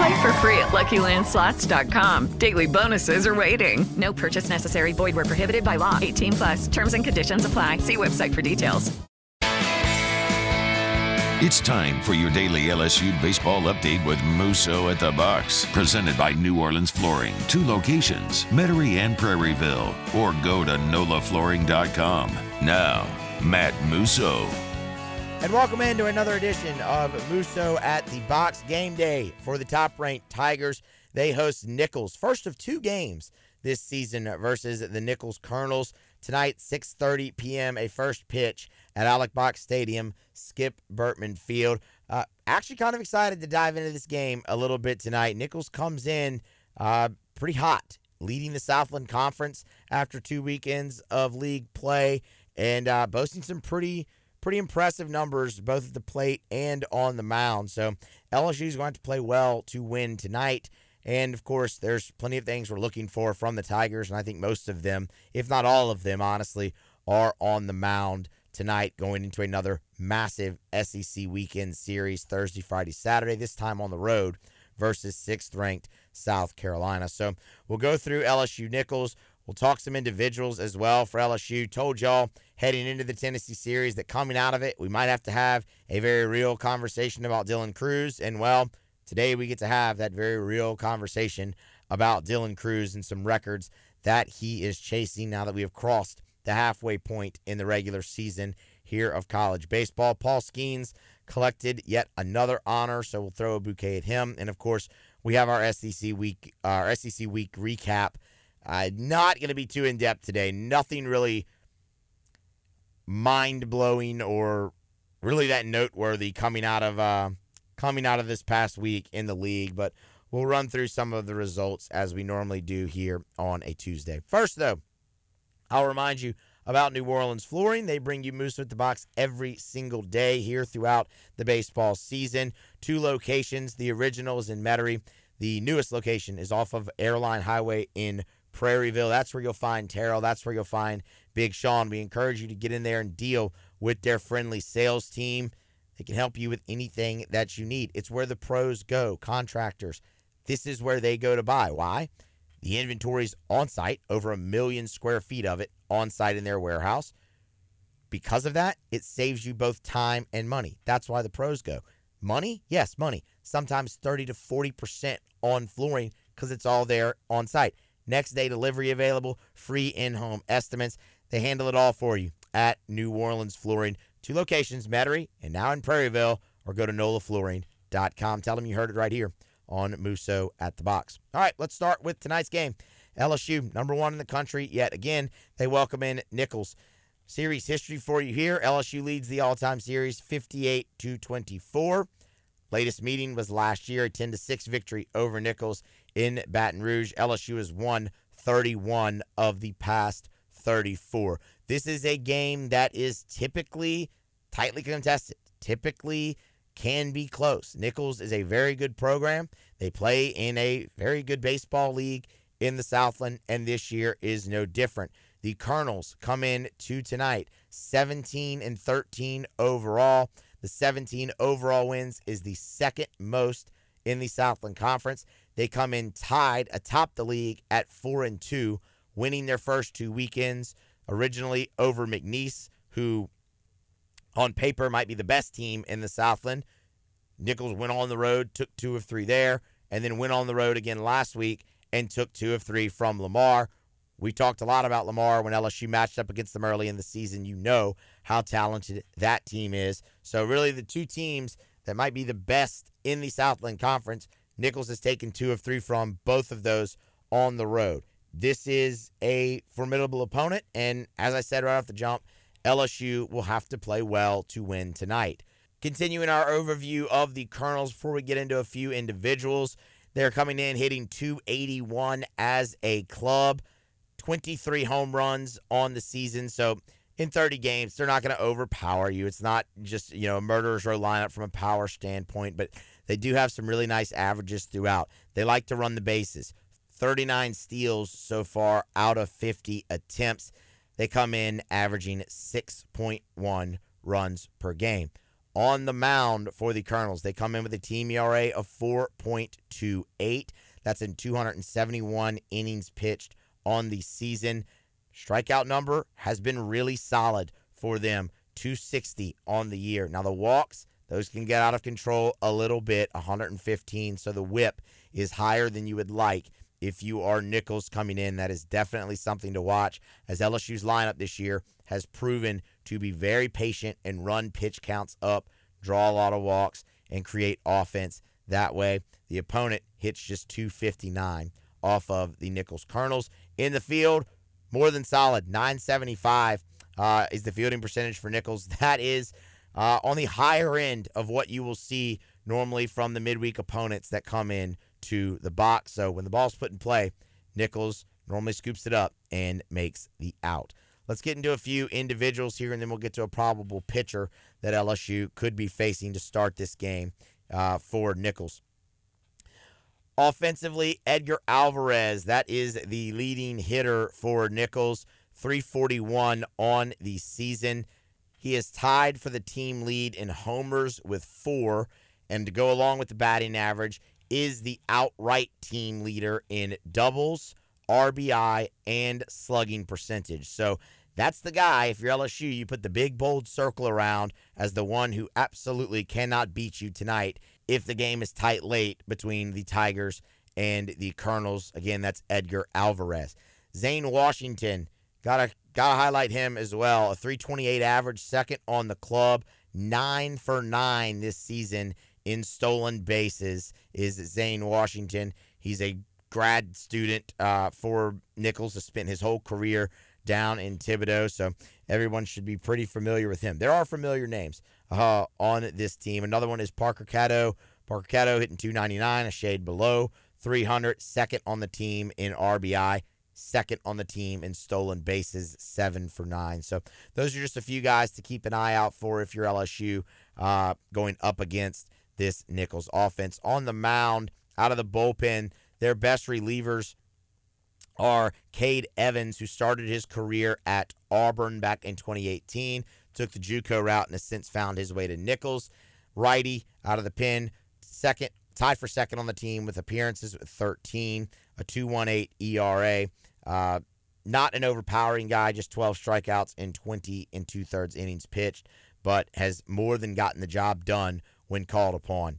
Play for free at LuckyLandSlots.com. Daily bonuses are waiting. No purchase necessary. Void where prohibited by law. 18 plus. Terms and conditions apply. See website for details. It's time for your daily LSU baseball update with Musso at the Box, presented by New Orleans Flooring. Two locations, Metairie and Prairieville, or go to nolaflooring.com. Now, Matt Musso. And welcome into another edition of Musso at the Box Game Day for the top ranked Tigers. They host Nicholls, first of two games this season versus the Nicholls Colonels. Tonight, 6:30 p.m., a first pitch at Alex Box Stadium, Skip Bertman Field. Uh, actually, kind of excited to dive into this game a little bit tonight. Nicholls comes in uh, pretty hot, leading the Southland Conference after two weekends of league play and uh, boasting some pretty pretty impressive numbers both at the plate and on the mound. So LSU is going to play well to win tonight. And of course, there's plenty of things we're looking for from the Tigers, and I think most of them, if not all of them, honestly, are on the mound tonight going into another massive SEC weekend series Thursday, Friday, Saturday, this time on the road versus sixth ranked South Carolina. So we'll go through LSU Nicholls. We'll talk some individuals as well for LSU. Told y'all heading into the Tennessee series that coming out of it, we might have to have a very real conversation about Dylan Crews. And well, today we get to have that very real conversation about Dylan Crews and some records that he is chasing now that we have crossed the halfway point in the regular season here of college baseball. Paul Skenes collected yet another honor, so we'll throw a bouquet at him. And of course, we have our SEC week, our SEC week recap. Uh, not going to be too in depth today. Nothing really mind blowing or really that noteworthy coming out of uh, coming out of this past week in the league, but we'll run through some of the results as we normally do here on a Tuesday. First, though, I'll remind you about New Orleans Flooring. They bring you Musso at the Box every single day here throughout the baseball season. Two locations. The original is in Metairie. The newest location is off of Airline Highway in Prairieville. That's where you'll find Terrell. That's where you'll find Big Sean. We encourage you to get in there and deal with their friendly sales team. They can help you with anything that you need. It's where the pros go, contractors. This is where they go to buy. Why? The inventory's on site, over a million square feet of it on site in their warehouse. Because of that, it saves you both time and money. That's why the pros go. Money? Yes, money. Sometimes 30 to 40% on flooring because it's all there on site. Next day delivery available, free in home estimates. They handle it all for you at New Orleans Flooring. Two locations, Metairie and now in Prairieville, or go to nolaflooring.com. Tell them you heard it right here on Musso at the box. All right, let's start with tonight's game. LSU, number one in the country, yet again, they welcome in Nicholls. Series history for you here. LSU leads the all time series 58 to 24. Latest meeting was last year, a 10 to 6 victory over Nicholls in Baton Rouge. LSU has won 31 of the past 34. This is a game that is typically tightly contested, typically can be close. Nicholls is a very good program. They play in a very good baseball league in the Southland, and this year is no different. The Colonels come in to tonight 17 and 13 overall. The 17 overall wins is the second most in the Southland Conference. They come in tied atop the league at 4 and 2, winning their first two weekends, originally over McNeese, who on paper might be the best team in the Southland. Nicholls went on the road, took two of three there, and then went on the road again last week and took two of three from Lamar. We talked a lot about Lamar when LSU matched up against them early in the season. You know how talented that team is. So, really, the two teams that might be the best in the Southland Conference, Nicholls has taken two of three from both of those on the road. This is a formidable opponent, and as I said right off the jump, LSU will have to play well to win tonight. Continuing our overview of the Colonels before we get into a few individuals, they're coming in hitting 281 as a club, 23 home runs on the season. So in 30 games, they're not going to overpower you. It's not just, you know, a murderer's row lineup from a power standpoint, but they do have some really nice averages throughout. They like to run the bases. 39 steals so far out of 50 attempts. They come in averaging 6.1 runs per game. On the mound for the Colonels, they come in with a team ERA of 4.28. That's in 271 innings pitched on the season. Strikeout number has been really solid for them 260 on the year. Now, the walks, those can get out of control a little bit 115. So the whip is higher than you would like if you are Nicholls coming in. That is definitely something to watch as LSU's lineup this year has proven to be very patient and run pitch counts up, draw a lot of walks, and create offense that way. The opponent hits just 259 off of the Nicholls Colonels. In the field, more than solid. 975 uh, is the fielding percentage for Nicholls. That is uh, on the higher end of what you will see normally from the midweek opponents that come in to the box. So when the ball's put in play, Nicholls normally scoops it up and makes the out. Let's get into a few individuals here, and then we'll get to a probable pitcher that LSU could be facing to start this game uh, for Nicholls. Offensively, Edgar Alvarez, that is the leading hitter for Nicholls, 341 on the season. He is tied for the team lead in homers with four, and to go along with the batting average, is the outright team leader in doubles, RBI, and slugging percentage. So that's the guy, if you're LSU, you put the big bold circle around as the one who absolutely cannot beat you tonight if the game is tight late between the Tigers and the Colonels. Again, that's Edgar Alvarez. Zane Washington, gotta gotta highlight him as well. A 328 average, second on the club, nine for nine this season in stolen bases is Zane Washington. He's a grad student uh, for Nicholls, has spent his whole career down in Thibodaux, so everyone should be pretty familiar with him. There are familiar names uh, on this team. Another one is Parker Caddo. Parker Caddo hitting 299, a shade below 300, second on the team in RBI second on the team in stolen bases, seven for nine. So those are just a few guys to keep an eye out for if you're LSU uh, going up against this Nicholls offense. On the mound, out of the bullpen, their best relievers are Cade Evans, who started his career at Auburn back in 2018, took the JUCO route and has since found his way to Nicholls. Righty out of the pen, second, tied for second on the team with appearances with 13, a 2.18 ERA. Uh, not an overpowering guy, just 12 strikeouts in 20 and two thirds innings pitched, but has more than gotten the job done when called upon.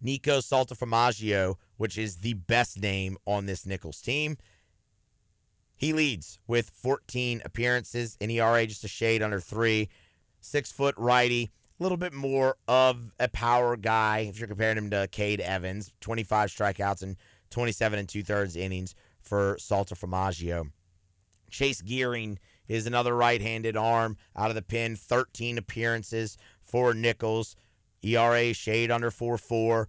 Nico Saltaformaggio, which is the best name on this Nicholls team. He leads with 14 appearances, in ERA just a shade under three. Six foot righty, a little bit more of a power guy if you're comparing him to Cade Evans. 25 strikeouts and 27 and two thirds innings for Salter Saltaformaggio. Chase Gearing is another right handed arm out of the pen, 13 appearances for Nicholls. ERA shade under 4 4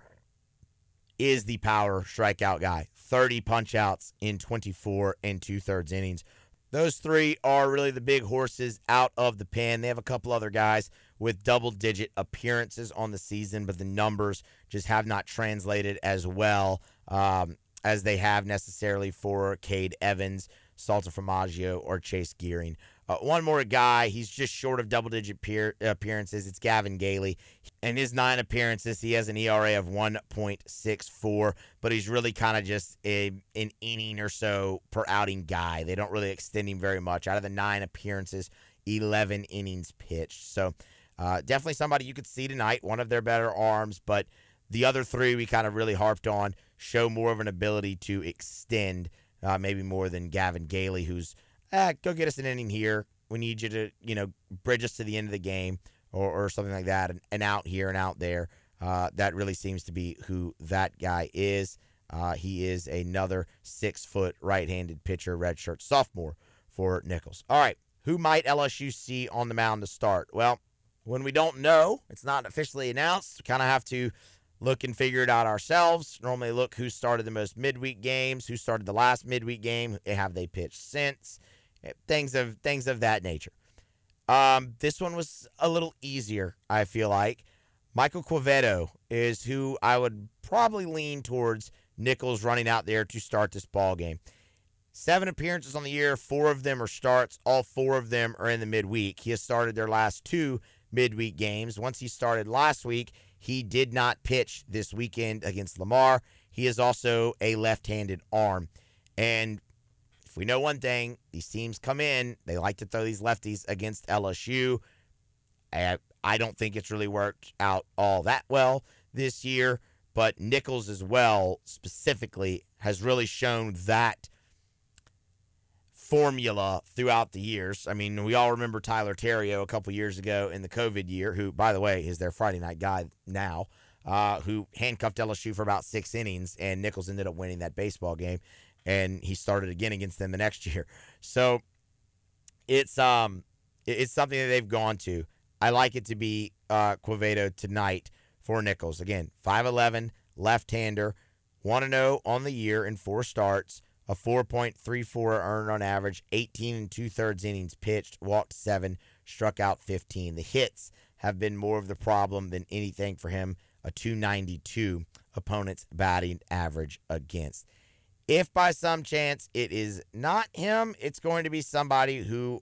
is the power strikeout guy. 30 punchouts in 24 and two thirds innings. Those three are really the big horses out of the pen. They have a couple other guys with double digit appearances on the season, but the numbers just have not translated as well um, as they have necessarily for Cade Evans, Saltaformaggio, or Chase Gearing. Uh, one more guy, he's just short of double digit peer, appearances. It's Gavin Gailey. In his nine appearances, he has an ERA of 1.64, but he's really kind of just a, an inning or so per outing guy. They don't really extend him very much. Out of the nine appearances, 11 innings pitched. So uh, definitely somebody you could see tonight, one of their better arms, but the other three we kind of really harped on show more of an ability to extend, uh, maybe more than Gavin Gailey, who's ah, go get us an inning here, We need you to, you know, bridge us to the end of the game or, or something like that, and, and out here and out there. Uh, that really seems to be who that guy is. Uh, he is another six foot right handed pitcher, redshirt sophomore for Nicholls. All right, who might LSU see on the mound to start? Well, when we don't know, it's not officially announced. We kind of have to look and figure it out ourselves. Normally, look who started the most midweek games, who started the last midweek game, have they pitched since, eh, things of things of that nature. Um, this one was a little easier, I feel like. Michael Quevedo is who I would probably lean towards Nicholls running out there to start this ball game. Seven appearances on the year, four of them are starts. All four of them are in the midweek. He has started their last two midweek games. Once he started last week, he did not pitch this weekend against Lamar. He is also a left handed arm. And if we know one thing, these teams come in, they like to throw these lefties against LSU. I, I don't think it's really worked out all that well this year, but Nicholls as well, specifically, has really shown that formula throughout the years. I mean, we all remember Tyler Theriot a couple years ago in the COVID year, who, by the way, is their Friday night guy now, uh, who handcuffed LSU for about six innings, and Nicholls ended up winning that baseball game, and he started again against them the next year. So it's um it's something that they've gone to. I like it to be uh, Quevedo tonight for Nicholls. Again, 5'11, left-hander, 1 0 on the year in four starts a 4.34 earned on average, 18 and two thirds innings pitched, walked seven, struck out 15. The hits have been more of the problem than anything for him. A 292 opponent's batting average against. If by some chance it is not him, it's going to be somebody who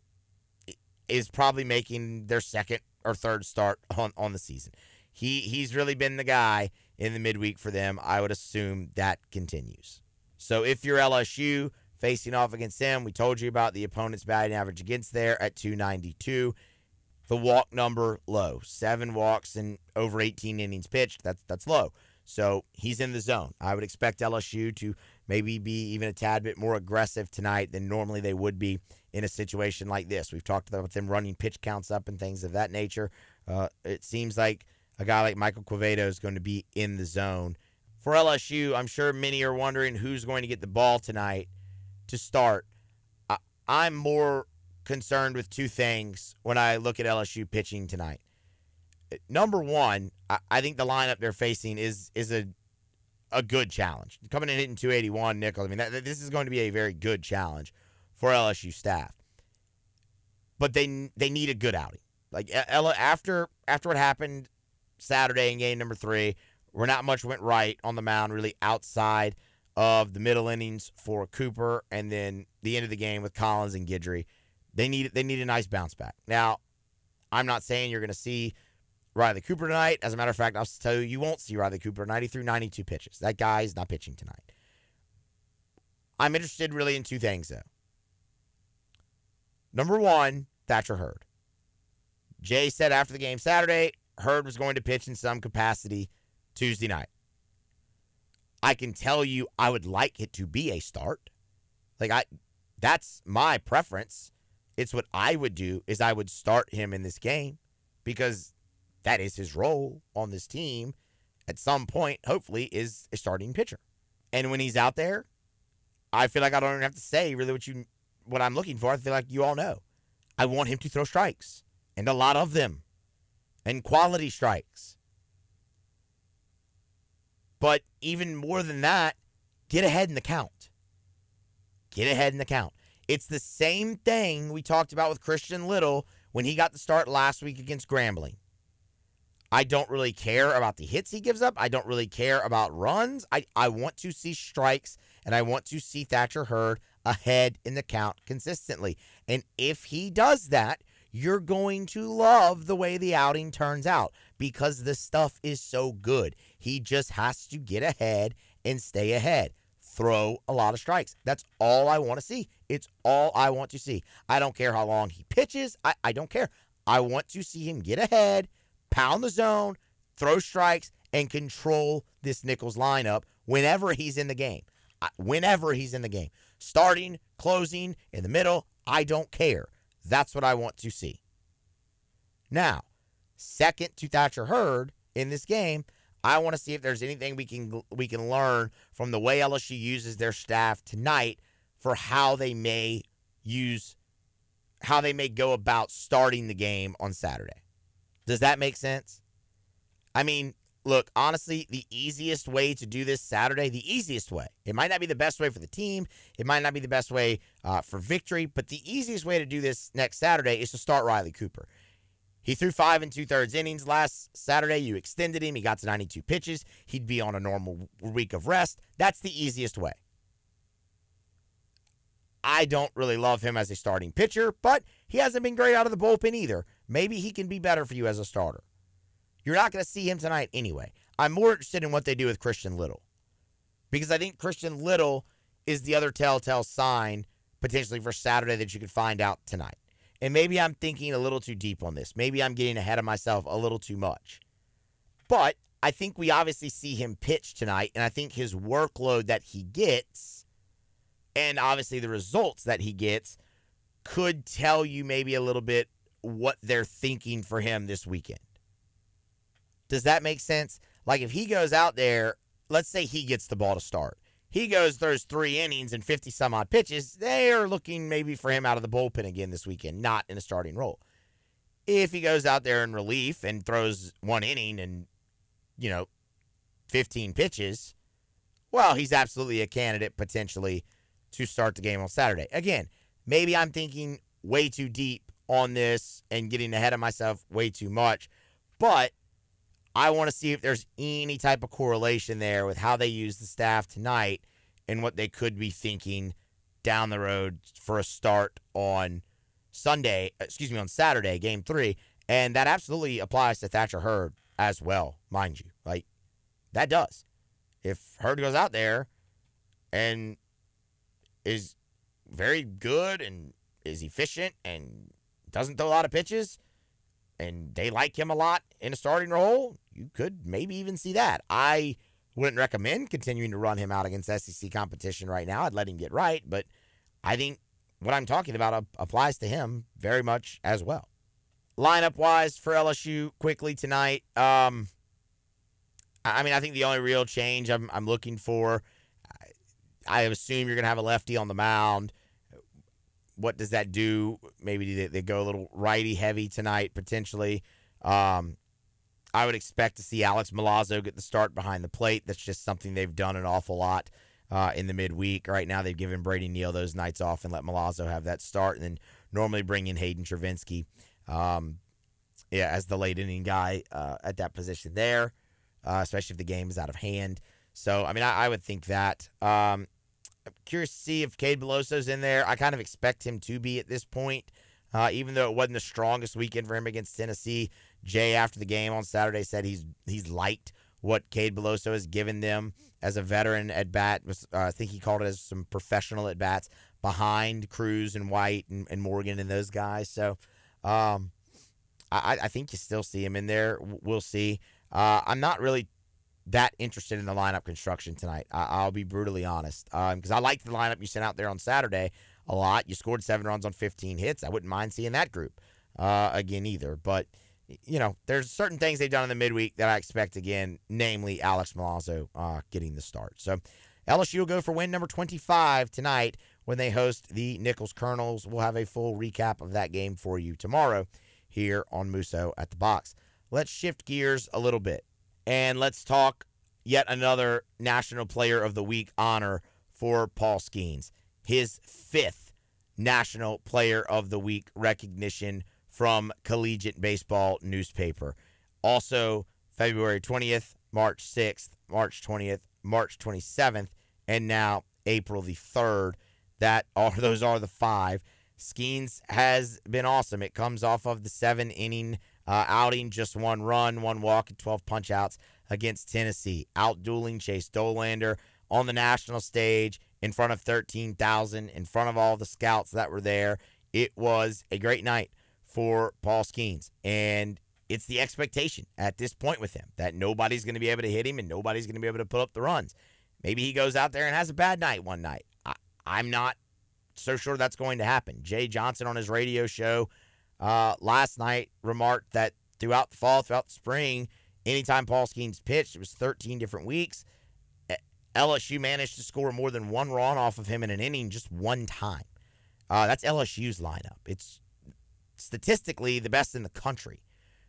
is probably making their second or third start on, on the season. He he's really been the guy in the midweek for them. I would assume that continues. So if you're LSU facing off against them, we told you about the opponent's batting average against there at 292. The walk number low, seven walks and over 18 innings pitched. That's that's low. So he's in the zone. I would expect LSU to maybe be even a tad bit more aggressive tonight than normally they would be in a situation like this. We've talked about them running pitch counts up and things of that nature. Uh, it seems like a guy like Michael Quevedo is going to be in the zone for LSU, I'm sure many are wondering who's going to get the ball tonight to start. I, I'm more concerned with two things when I look at LSU pitching tonight. Number one, I, I think the lineup they're facing is is a a good challenge. Coming in hitting 281, Nicholls. I mean, that, this is going to be a very good challenge for LSU staff. But they they need a good outing. Like after after what happened Saturday in game number three, where not much went right on the mound, really outside of the middle innings for Cooper, and then the end of the game with Collins and Guidry. They need they need a nice bounce back. Now, I'm not saying you're going to see Riley Cooper tonight. As a matter of fact, I'll tell you, you won't see Riley Cooper 90 through 92 pitches. That guy's not pitching tonight. I'm interested really in two things, though. Number one, Thatcher Hurd. Jay said after the game Saturday, Hurd was going to pitch in some capacity Tuesday night. I can tell you I would like it to be a start. Like I that's my preference. It's what I would do is I would start him in this game because that is his role on this team at some point hopefully is a starting pitcher. And when he's out there, I feel like I don't even have to say really what you what I'm looking for. I feel like you all know. I want him to throw strikes and a lot of them and quality strikes. But even more than that, get ahead in the count. Get ahead in the count. It's the same thing we talked about with Christian Little when he got the start last week against Grambling. I don't really care about the hits he gives up. I don't really care about runs. I, I want to see strikes and I want to see Thatcher Hurd ahead in the count consistently. And if he does that, you're going to love the way the outing turns out because the stuff is so good. He just has to get ahead and stay ahead. Throw a lot of strikes. That's all I want to see. It's all I want to see. I don't care how long he pitches. I, I don't care. I want to see him get ahead, pound the zone, throw strikes, and control this Nicholls lineup whenever he's in the game. Whenever he's in the game. Starting, closing, in the middle, I don't care. That's what I want to see. Now, second to Thatcher Hurd in this game, I want to see if there's anything we can we can learn from the way LSU uses their staff tonight for how they may use how they may go about starting the game on Saturday. Does that make sense? I mean, look, honestly, the easiest way to do this Saturday, the easiest way, it might not be the best way for the team, it might not be the best way uh, for victory, but the easiest way to do this next Saturday is to start Riley Cooper. He threw five and two thirds innings last Saturday. You extended him. He got to 92 pitches. He'd be on a normal week of rest. That's the easiest way. I don't really love him as a starting pitcher, but he hasn't been great out of the bullpen either. Maybe he can be better for you as a starter. You're not going to see him tonight anyway. I'm more interested in what they do with Christian Little because I think Christian Little is the other telltale sign potentially for Saturday that you could find out tonight. And maybe I'm thinking a little too deep on this. Maybe I'm getting ahead of myself a little too much. But I think we obviously see him pitch tonight, and I think his workload that he gets and obviously the results that he gets could tell you maybe a little bit what they're thinking for him this weekend. Does that make sense? Like if he goes out there, let's say he gets the ball to start. He goes, throws three innings and 50 some odd pitches. They are looking maybe for him out of the bullpen again this weekend, not in a starting role. If he goes out there in relief and throws one inning and, you know, 15 pitches, well, he's absolutely a candidate potentially to start the game on Saturday. Again, maybe I'm thinking way too deep on this and getting ahead of myself way too much, but I want to see if there's any type of correlation there with how they use the staff tonight and what they could be thinking down the road for a start on Sunday, uh, excuse me, on Saturday, game three. And that absolutely applies to Thatcher Hurd as well, mind you. Like, that does. If Hurd goes out there and is very good and is efficient and doesn't throw a lot of pitches, and they like him a lot in a starting role, you could maybe even see that. I wouldn't recommend continuing to run him out against SEC competition right now. I'd let him get right, but I think what I'm talking about applies to him very much as well. Lineup wise for LSU quickly tonight. Um, I mean, I think the only real change I'm, I'm looking for I assume you're going to have a lefty on the mound. What does that do? Maybe they, they go a little righty heavy tonight, potentially. Um, I would expect to see Alex Milazzo get the start behind the plate. That's just something they've done an awful lot uh, in the midweek. Right now, they've given Brady Neal those nights off and let Milazzo have that start, and then normally bring in Hayden Travinski, um, yeah, as the late inning guy uh, at that position there, uh, especially if the game is out of hand. So, I mean, I, I would think that. Um, I'm curious to see if Cade Beloso's in there. I kind of expect him to be at this point, uh, even though it wasn't the strongest weekend for him against Tennessee. Jay, after the game on Saturday, said he's he's liked what Cade Beloso has given them as a veteran at bat. Uh, I think he called it as some professional at bats behind Crews and White and, and Morgan and those guys. So um, I, I think you still see him in there. We'll see. Uh, I'm not really that interested in the lineup construction tonight. I, will be brutally honest because um, I liked the lineup you sent out there on Saturday a lot. You scored seven runs on 15 hits. I wouldn't mind seeing that group uh, again either. But you know, there's certain things they've done in the midweek that I expect again, namely Alex Milazzo uh, getting the start. So LSU will go for win number 25 tonight when they host the Nicholls Colonels. We'll have a full recap of that game for you tomorrow here on Musso at the Box. Let's shift gears a little bit and let's talk yet another National Player of the Week honor for Paul Skenes. His fifth National Player of the Week recognition from Collegiate Baseball newspaper. Also, February 20th, March 6th, March 20th, March 27th, and now April the 3rd. That are those are the five. Skenes has been awesome. It comes off of the seven inning uh, outing, just one run, one walk, and 12 punchouts against Tennessee. Outdueling Chase Dollander on the national stage in front of 13,000, in front of all the scouts that were there. It was a great night for Paul Skenes. And it's the expectation at this point with him that nobody's going to be able to hit him and nobody's going to be able to put up the runs. Maybe he goes out there and has a bad night one night. I, I'm not so sure that's going to happen. Jay Johnson on his radio show uh, last night remarked that throughout the fall, throughout the spring, anytime Paul Skenes pitched, it was 13 different weeks. LSU managed to score more than one run off of him in an inning just one time. Uh, that's LSU's lineup. It's statistically the best in the country.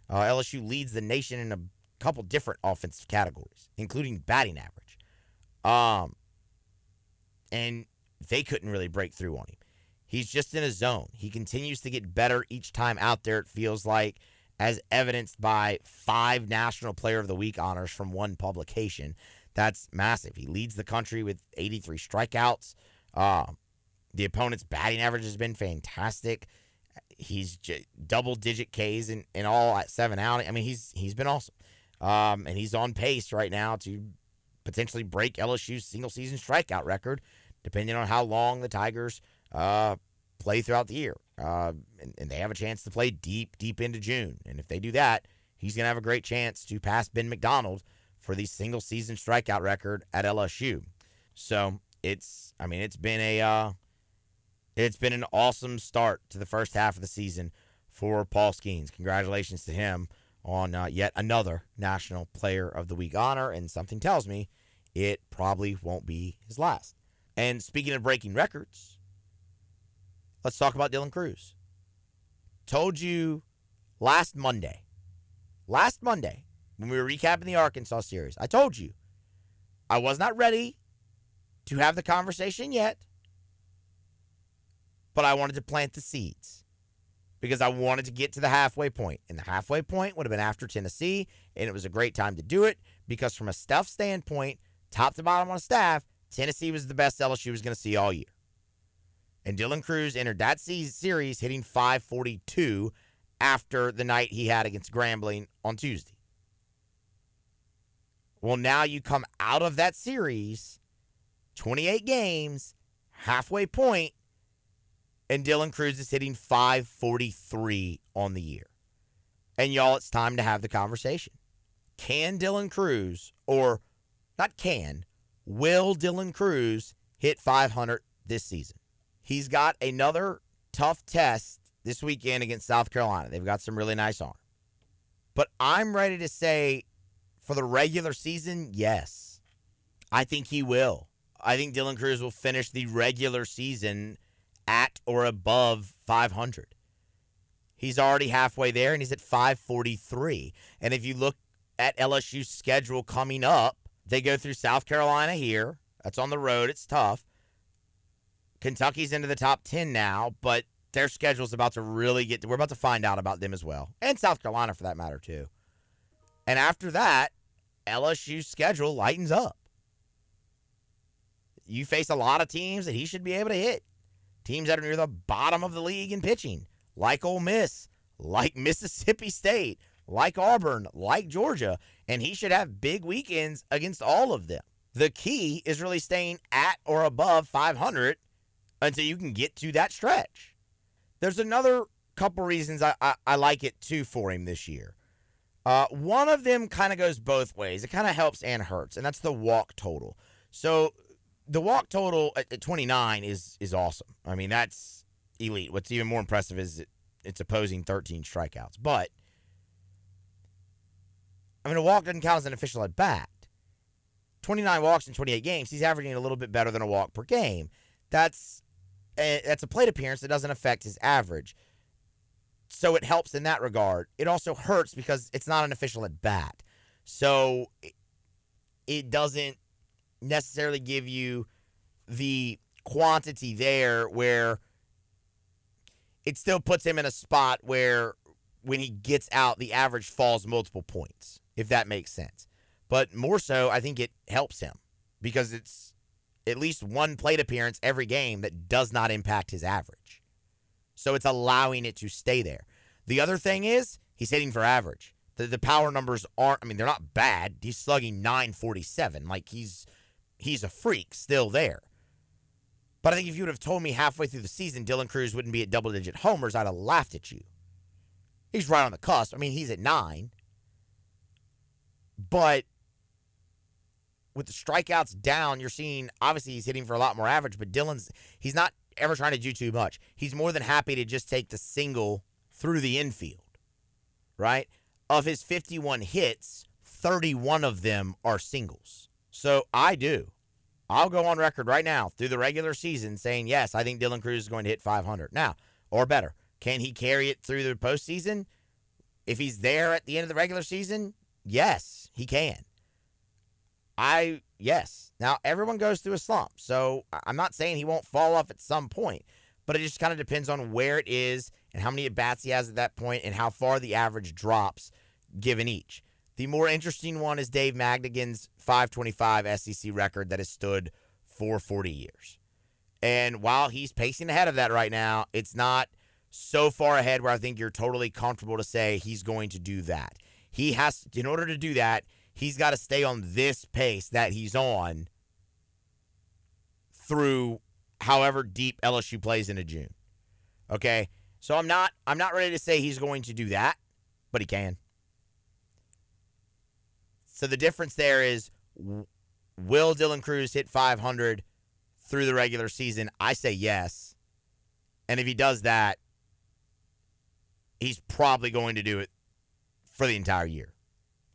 Uh, LSU leads the nation in a couple different offensive categories, including batting average. Um, and they couldn't really break through on him. He's just in a zone. He continues to get better each time out there, it feels like, as evidenced by five National Player of the Week honors from one publication. That's massive. He leads the country with 83 strikeouts. Uh, the opponent's batting average has been fantastic. He's j- double digit Ks in, in all at seven out. I mean, he's he's been awesome. Um, and he's on pace right now to potentially break LSU's single season strikeout record, depending on how long the Tigers uh, play throughout the year. Uh, and, and they have a chance to play deep, deep into June. And if they do that, he's going to have a great chance to pass Ben McDonald for the single season strikeout record at LSU. So it's, I mean, it's been a, uh, it's been an awesome start to the first half of the season for Paul Skenes. Congratulations to him on uh, yet another National Player of the Week honor, and something tells me it probably won't be his last. And speaking of breaking records, let's talk about Dylan Crews. Told you last Monday, last Monday, when we were recapping the Arkansas series, I told you I was not ready to have the conversation yet, but I wanted to plant the seeds because I wanted to get to the halfway point. And the halfway point would have been after Tennessee, and it was a great time to do it because, from a staff standpoint, top to bottom on staff, Tennessee was the best LSU was going to see all year. And Dylan Crews entered that series hitting 542 after the night he had against Grambling on Tuesday. Well, now you come out of that series, 28 games, halfway point, and Dylan Crews is hitting 543 on the year. And y'all, it's time to have the conversation. Can Dylan Crews, or not can, will Dylan Crews hit 500 this season? He's got another tough test this weekend against South Carolina. They've got some really nice arm. But I'm ready to say for the regular season, yes. I think he will. I think Dylan Crews will finish the regular season at or above 500. He's already halfway there and he's at 543. And if you look at LSU's schedule coming up, they go through South Carolina here. That's on the road. It's tough. Kentucky's into the top 10 now, but their schedule's about to really get. We're about to find out about them as well, and South Carolina for that matter too. And after that, LSU's schedule lightens up. You face a lot of teams that he should be able to hit. Teams that are near the bottom of the league in pitching, like Ole Miss, like Mississippi State, like Auburn, like Georgia, and he should have big weekends against all of them. The key is really staying at or above 500 until you can get to that stretch. There's another couple reasons I, I, I like it too for him this year. Uh, one of them kind of goes both ways. It kind of helps and hurts, and that's the walk total. So the walk total at, at 29 is is awesome. I mean, that's elite. What's even more impressive is it, it's opposing 13 strikeouts. But I mean, a walk doesn't count as an official at bat. 29 walks in 28 games. He's averaging a little bit better than a walk per game. That's a, that's a plate appearance that doesn't affect his average. So it helps in that regard. It also hurts because it's not an official at bat. So it, doesn't necessarily give you the quantity there where it still puts him in a spot where when he gets out, the average falls multiple points, if that makes sense. But more so, I think it helps him because it's at least one plate appearance every game that does not impact his average. So it's allowing it to stay there. The other thing is he's hitting for average. The, the power numbers aren't, I mean, they're not bad. He's slugging 947. Like he's he's a freak still there. But I think if you would have told me halfway through the season Dylan Crews wouldn't be at double digit homers, I'd have laughed at you. He's right on the cusp. I mean, he's at nine. But with the strikeouts down, you're seeing obviously he's hitting for a lot more average, but Dylan's he's not ever trying to do too much. He's more than happy to just take the single through the infield, right? Of his 51 hits, 31 of them are singles. So I do. I'll go on record right now through the regular season saying, yes, I think Dylan Crews is going to hit 500. Now, or better, can he carry it through the postseason? If he's there at the end of the regular season, yes, he can. I, yes. Now, everyone goes through a slump. So I'm not saying he won't fall off at some point, but it just kind of depends on where it is and how many at bats he has at that point and how far the average drops given each. The more interesting one is Dave Magadan's 525 SEC record that has stood for 40 years. And while he's pacing ahead of that right now, it's not so far ahead where I think you're totally comfortable to say he's going to do that. He has, in order to do that, he's got to stay on this pace that he's on through however deep LSU plays into June. Okay? So I'm not I'm not ready to say he's going to do that, but he can. So the difference there is will Dylan Crews hit 500 through the regular season? I say yes. And if he does that, he's probably going to do it for the entire year.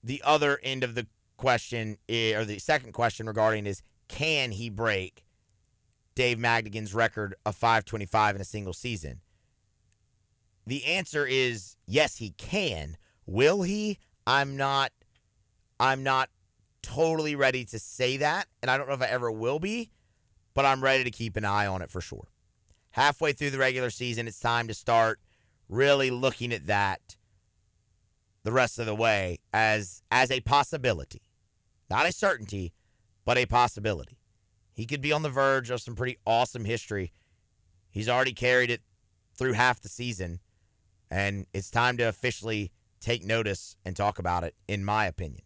The other end of the question, is, or the second question regarding is can he break Dave Magadan's record of 525 in a single season? The answer is yes, he can. Will he? I'm not I'm not totally ready to say that, and I don't know if I ever will be, but I'm ready to keep an eye on it for sure. Halfway through the regular season, it's time to start really looking at that the rest of the way as as a possibility. Not a certainty, but a possibility. He could be on the verge of some pretty awesome history. He's already carried it through half the season, and it's time to officially take notice and talk about it, in my opinion.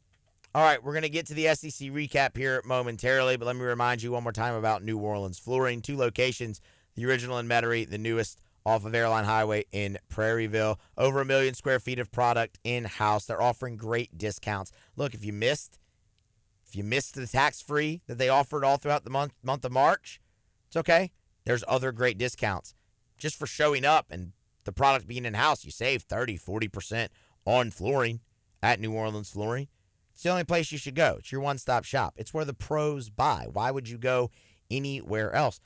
All right, we're going to get to the SEC recap here momentarily, but let me remind you one more time about New Orleans Flooring. Two locations, the original in Metairie, the newest off of Airline Highway in Prairieville. Over a million square feet of product in house. They're offering great discounts. Look, if you missed, if you missed the tax free that they offered all throughout the month month of March, it's okay. There's other great discounts. Just for showing up and the product being in house, you save 30, 40% on flooring at New Orleans Flooring. It's the only place you should go. It's your one stop shop. It's where the pros buy. Why would you go anywhere else?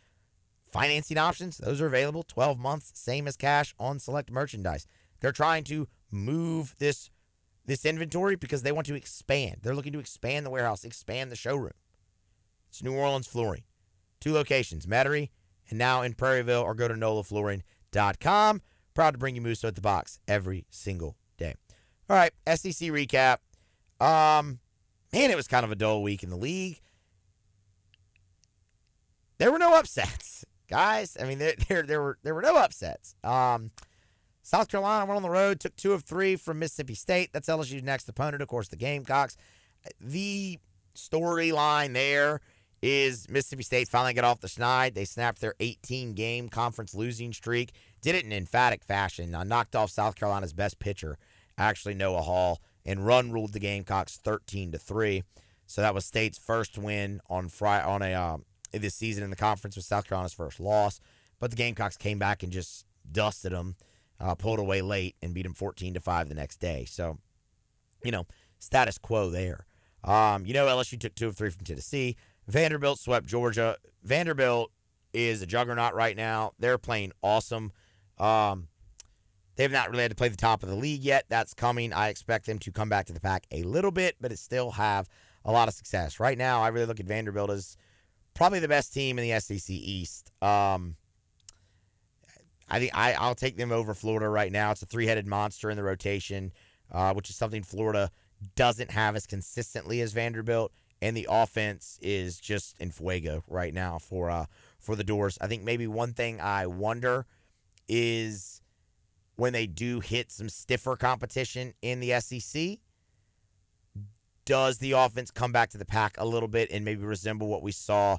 Financing options, those are available 12 months, same as cash on select merchandise. They're trying to move this this inventory because they want to expand. They're looking to expand the warehouse, expand the showroom. It's New Orleans Flooring. Two locations, Metairie and now in Prairieville, or go to nolaflooring.com. Proud to bring you Musso at the box every single day. All right, SEC recap. Um, man, it was kind of a dull week in the league. There were no upsets, guys. I mean, there there, there were there were no upsets. Um, South Carolina went on the road, took two of three from Mississippi State. That's LSU's next opponent, of course, the Gamecocks. The storyline there is Mississippi State finally got off the schneid. They snapped their 18 game conference losing streak, did it in emphatic fashion, uh, knocked off South Carolina's best pitcher, actually Noah Hall, and run ruled the Gamecocks 13 to 3. So that was State's first win on Friday on a uh, this season in the conference was South Carolina's first loss, but the Gamecocks came back and just dusted them, uh, pulled away late and beat them 14 to 5 the next day. So, you know, status quo there. Um, you know, LSU took two of three from Tennessee. Vanderbilt swept Georgia. Vanderbilt is a juggernaut right now. They're playing awesome. Um, They've not really had to play the top of the league yet. That's coming. I expect them to come back to the pack a little bit, but it still have a lot of success. Right now, I really look at Vanderbilt as probably the best team in the SEC East. Um, I think I, I'll take them over Florida right now. It's a three-headed monster in the rotation, uh, which is something Florida doesn't have as consistently as Vanderbilt. And the offense is just in fuego right now for uh, for the Dores. I think maybe one thing I wonder is when they do hit some stiffer competition in the SEC, does the offense come back to the pack a little bit and maybe resemble what we saw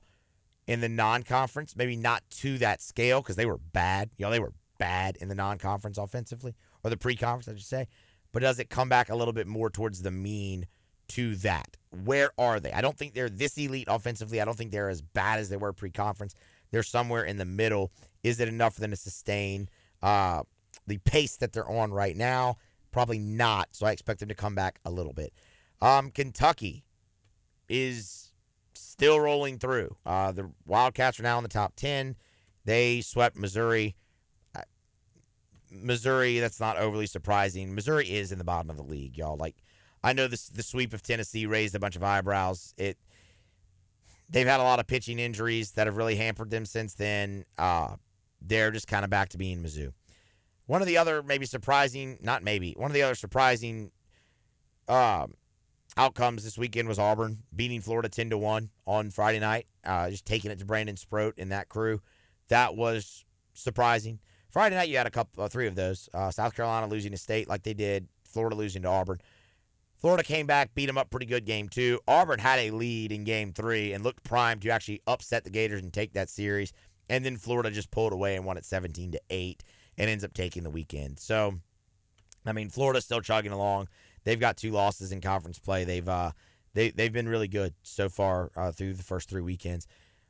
in the non-conference? Maybe not to that scale because they were bad. You know, they were bad in the non-conference offensively or the pre-conference, I should say. But does it come back a little bit more towards the mean to that? Where are they? I don't think they're this elite offensively. I don't think they're as bad as they were pre-conference. they're somewhere in the middle. Is it enough for them to sustain uh, the pace that they're on right now? Probably not. So I expect them to come back a little bit. Um, Kentucky is still rolling through. Uh, the Wildcats are now in the top 10. They swept Missouri. Uh, Missouri, that's not overly surprising. Missouri is in the bottom of the league, y'all. Like, I know this the sweep of Tennessee raised a bunch of eyebrows. It they've had a lot of pitching injuries that have really hampered them since then. Uh, they're just kind of back to being Mizzou. One of the other maybe surprising, not maybe, one of the other surprising uh, outcomes this weekend was Auburn beating Florida 10 to 1 on Friday night, uh, just taking it to Brandon Sproat and that crew. That was surprising. Friday night, you had a couple, uh, three of those. Uh, South Carolina losing to State like they did, Florida losing to Auburn. Florida came back, beat them up pretty good game two. Auburn had a lead in game three and looked primed to actually upset the Gators and take that series. And then Florida just pulled away and won it 17 to 8 and ends up taking the weekend. So, I mean, Florida's still chugging along. They've got two losses in conference play. They've uh, they they've been really good so far uh, through the first three weekends.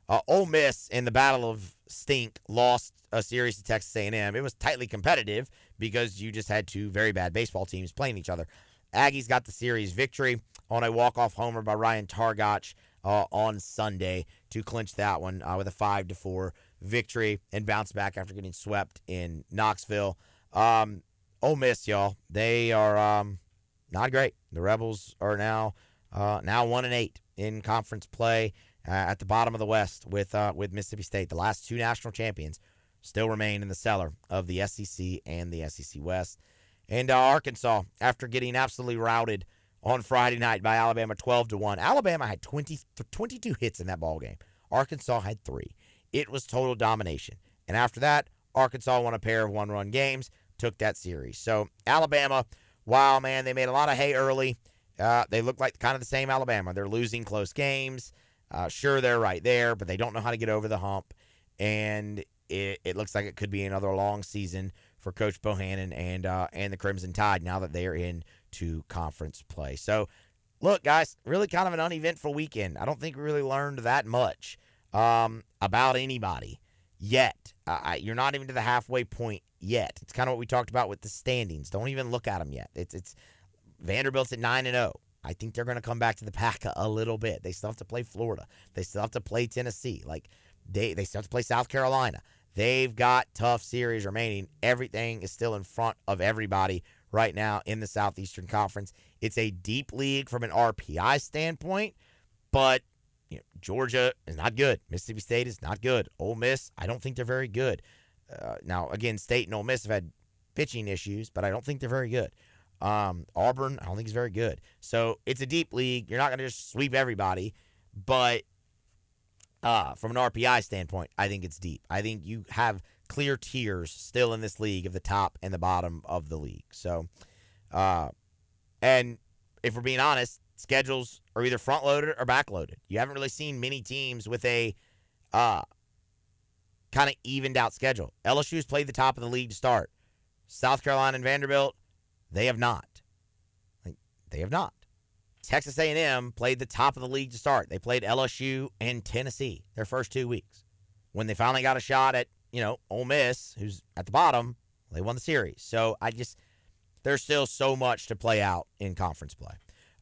Uh, Ole Miss in the Battle of Stink lost a series to Texas A&M. It was tightly competitive because you just had two very bad baseball teams playing each other. Aggies got the series victory on a walk-off homer by Ryan Targac uh, on Sunday to clinch that one uh, with a five to four victory and bounce back after getting swept in Knoxville. Um, Ole Miss, y'all, they are um, not great. The Rebels are now uh, now one and eight in conference play uh, at the bottom of the West with uh, with Mississippi State. The last two national champions still remain in the cellar of the SEC and the SEC West. And uh, Arkansas, after getting absolutely routed on Friday night by Alabama 12 to 1. Alabama had 20, 22 hits in that ball game. Arkansas had 3. It was total domination. And after that, Arkansas won a pair of one-run games, took that series. So, Alabama, wow, man, they made a lot of hay early. Uh, they look like kind of the same Alabama. They're losing close games. Uh, sure, they're right there, but they don't know how to get over the hump. And it, it looks like it could be another long season for Coach Bohannon and uh, and the Crimson Tide now that they are in to conference play. So, look, guys, really kind of an uneventful weekend. I don't think we really learned that much um, about anybody yet. Uh, you're not even to the halfway point yet. It's kind of what we talked about with the standings. Don't even look at them yet. It's it's Vanderbilt's at nine and zero. Oh. I think they're going to come back to the pack a, a little bit. They still have to play Florida. They still have to play Tennessee. Like they they still have to play South Carolina. They've got tough series remaining. Everything is still in front of everybody right now in the Southeastern Conference. It's a deep league from an RPI standpoint, but you know, Georgia is not good. Mississippi State is not good. Ole Miss, I don't think they're very good. Uh, now, again, State and Ole Miss have had pitching issues, but I don't think they're very good. Um, Auburn, I don't think is very good. So it's a deep league. You're not going to just sweep everybody, but uh, from an RPI standpoint, I think it's deep. I think you have clear tiers still in this league of the top and the bottom of the league. So, uh, and if we're being honest, schedules are either front loaded or back loaded. You haven't really seen many teams with a uh, kind of evened out schedule. LSU's played the top of the league to start. South Carolina and Vanderbilt, they have not. They have not. Texas A&M played the top of the league to start. They played LSU and Tennessee their first two weeks. When they finally got a shot at you know Ole Miss, who's at the bottom, they won the series. So I just there's still so much to play out in conference play.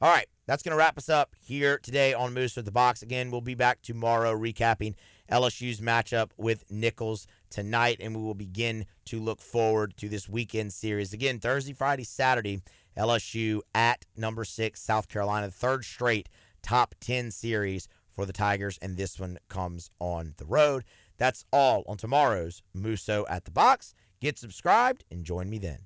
All right, that's going to wrap us up here today on Musso at the Box. Again, we'll be back tomorrow recapping LSU's matchup with Nicholls tonight, and we will begin to look forward to this weekend series. Again, Thursday, Friday, Saturday LSU at number six, South Carolina, third straight top 10 series for the Tigers, and this one comes on the road. That's all on tomorrow's Musso at the Box. Get subscribed and join me then.